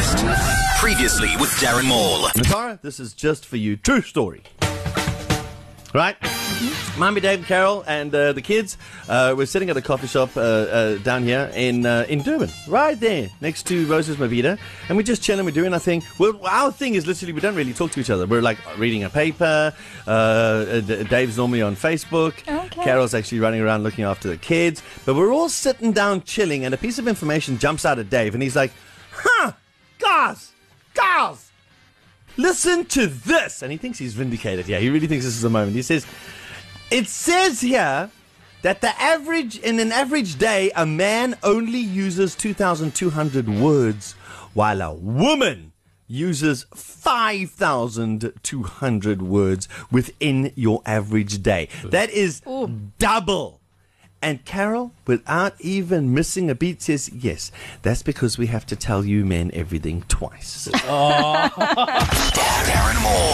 Breakfast. Previously with Darren Maule. Natara, this is just for you. True story. Right? Mommy, Dad, Carol, and uh, the kids uh, were sitting at a coffee shop uh, uh, down here in uh, in Durban, right there next to Rose's Mavida, and we're just chilling. We're doing our thing. Well, our thing is literally we don't really talk to each other. We're like reading a paper. Uh, D- Dave's normally on Facebook. Okay. Carol's actually running around looking after the kids. But we're all sitting down chilling, and a piece of information jumps out at Dave, and he's like, "Huh, guys, guys." Listen to this. And he thinks he's vindicated. Yeah, he really thinks this is the moment. He says, It says here that the average, in an average day, a man only uses 2,200 words, while a woman uses 5,200 words within your average day. That is double. And Carol, without even missing a beat, says, Yes, that's because we have to tell you men everything twice. Darren Maule. Every morning